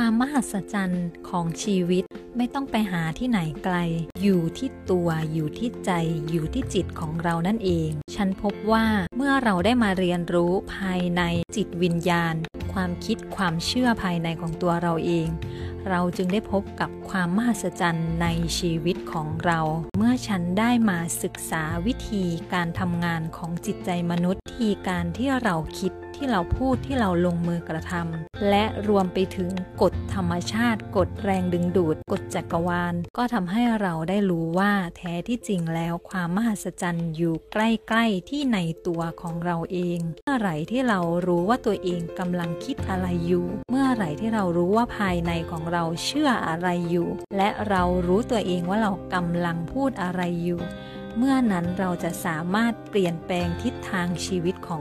ความมหัศจรรย์ของชีวิตไม่ต้องไปหาที่ไหนไกล อยู่ที่ตัวอยู่ที่ใจ อยู่ที่จิตของเรานั่นเอง ฉันพบว่าเมื่อเราได้มาเรียนรู้ภายในจิตวิญญาณ ความคิดความเชื่อภายในของตัวเราเอง เราจึงได้พบกับความมหัศจรรย์ในชีวิตของเรา เมื่อฉันได้มาศึกษาวิธีการทำงานของจิตใจมนุษย์ที่การที่เราคิด ที่เราพูดที่เราลงมือกระทำและรวมไปถึงกฎธรรมชาติ กฎแรงดึงดูด กฎจักรวาล ก็ทำให้เราได้รู้ว่าแท้ที่จริงแล้วความมหัศจรรย์อยู่ใกล้ๆที่ในตัวของเราเองเมื่อไหร่ที่เรารู้ว่าตัวเองกำลังคิดอะไรอยู่ เมื่อไหร่ที่เรารู้ว่าภายในของเราเชื่ออะไรอยู่ และเรารู้ตัวเองว่าเรากำลังพูดอะไรอยู่ เมื่อนั้นเราจะสามารถเปลี่ยนแปลงทิศทางชีวิตของ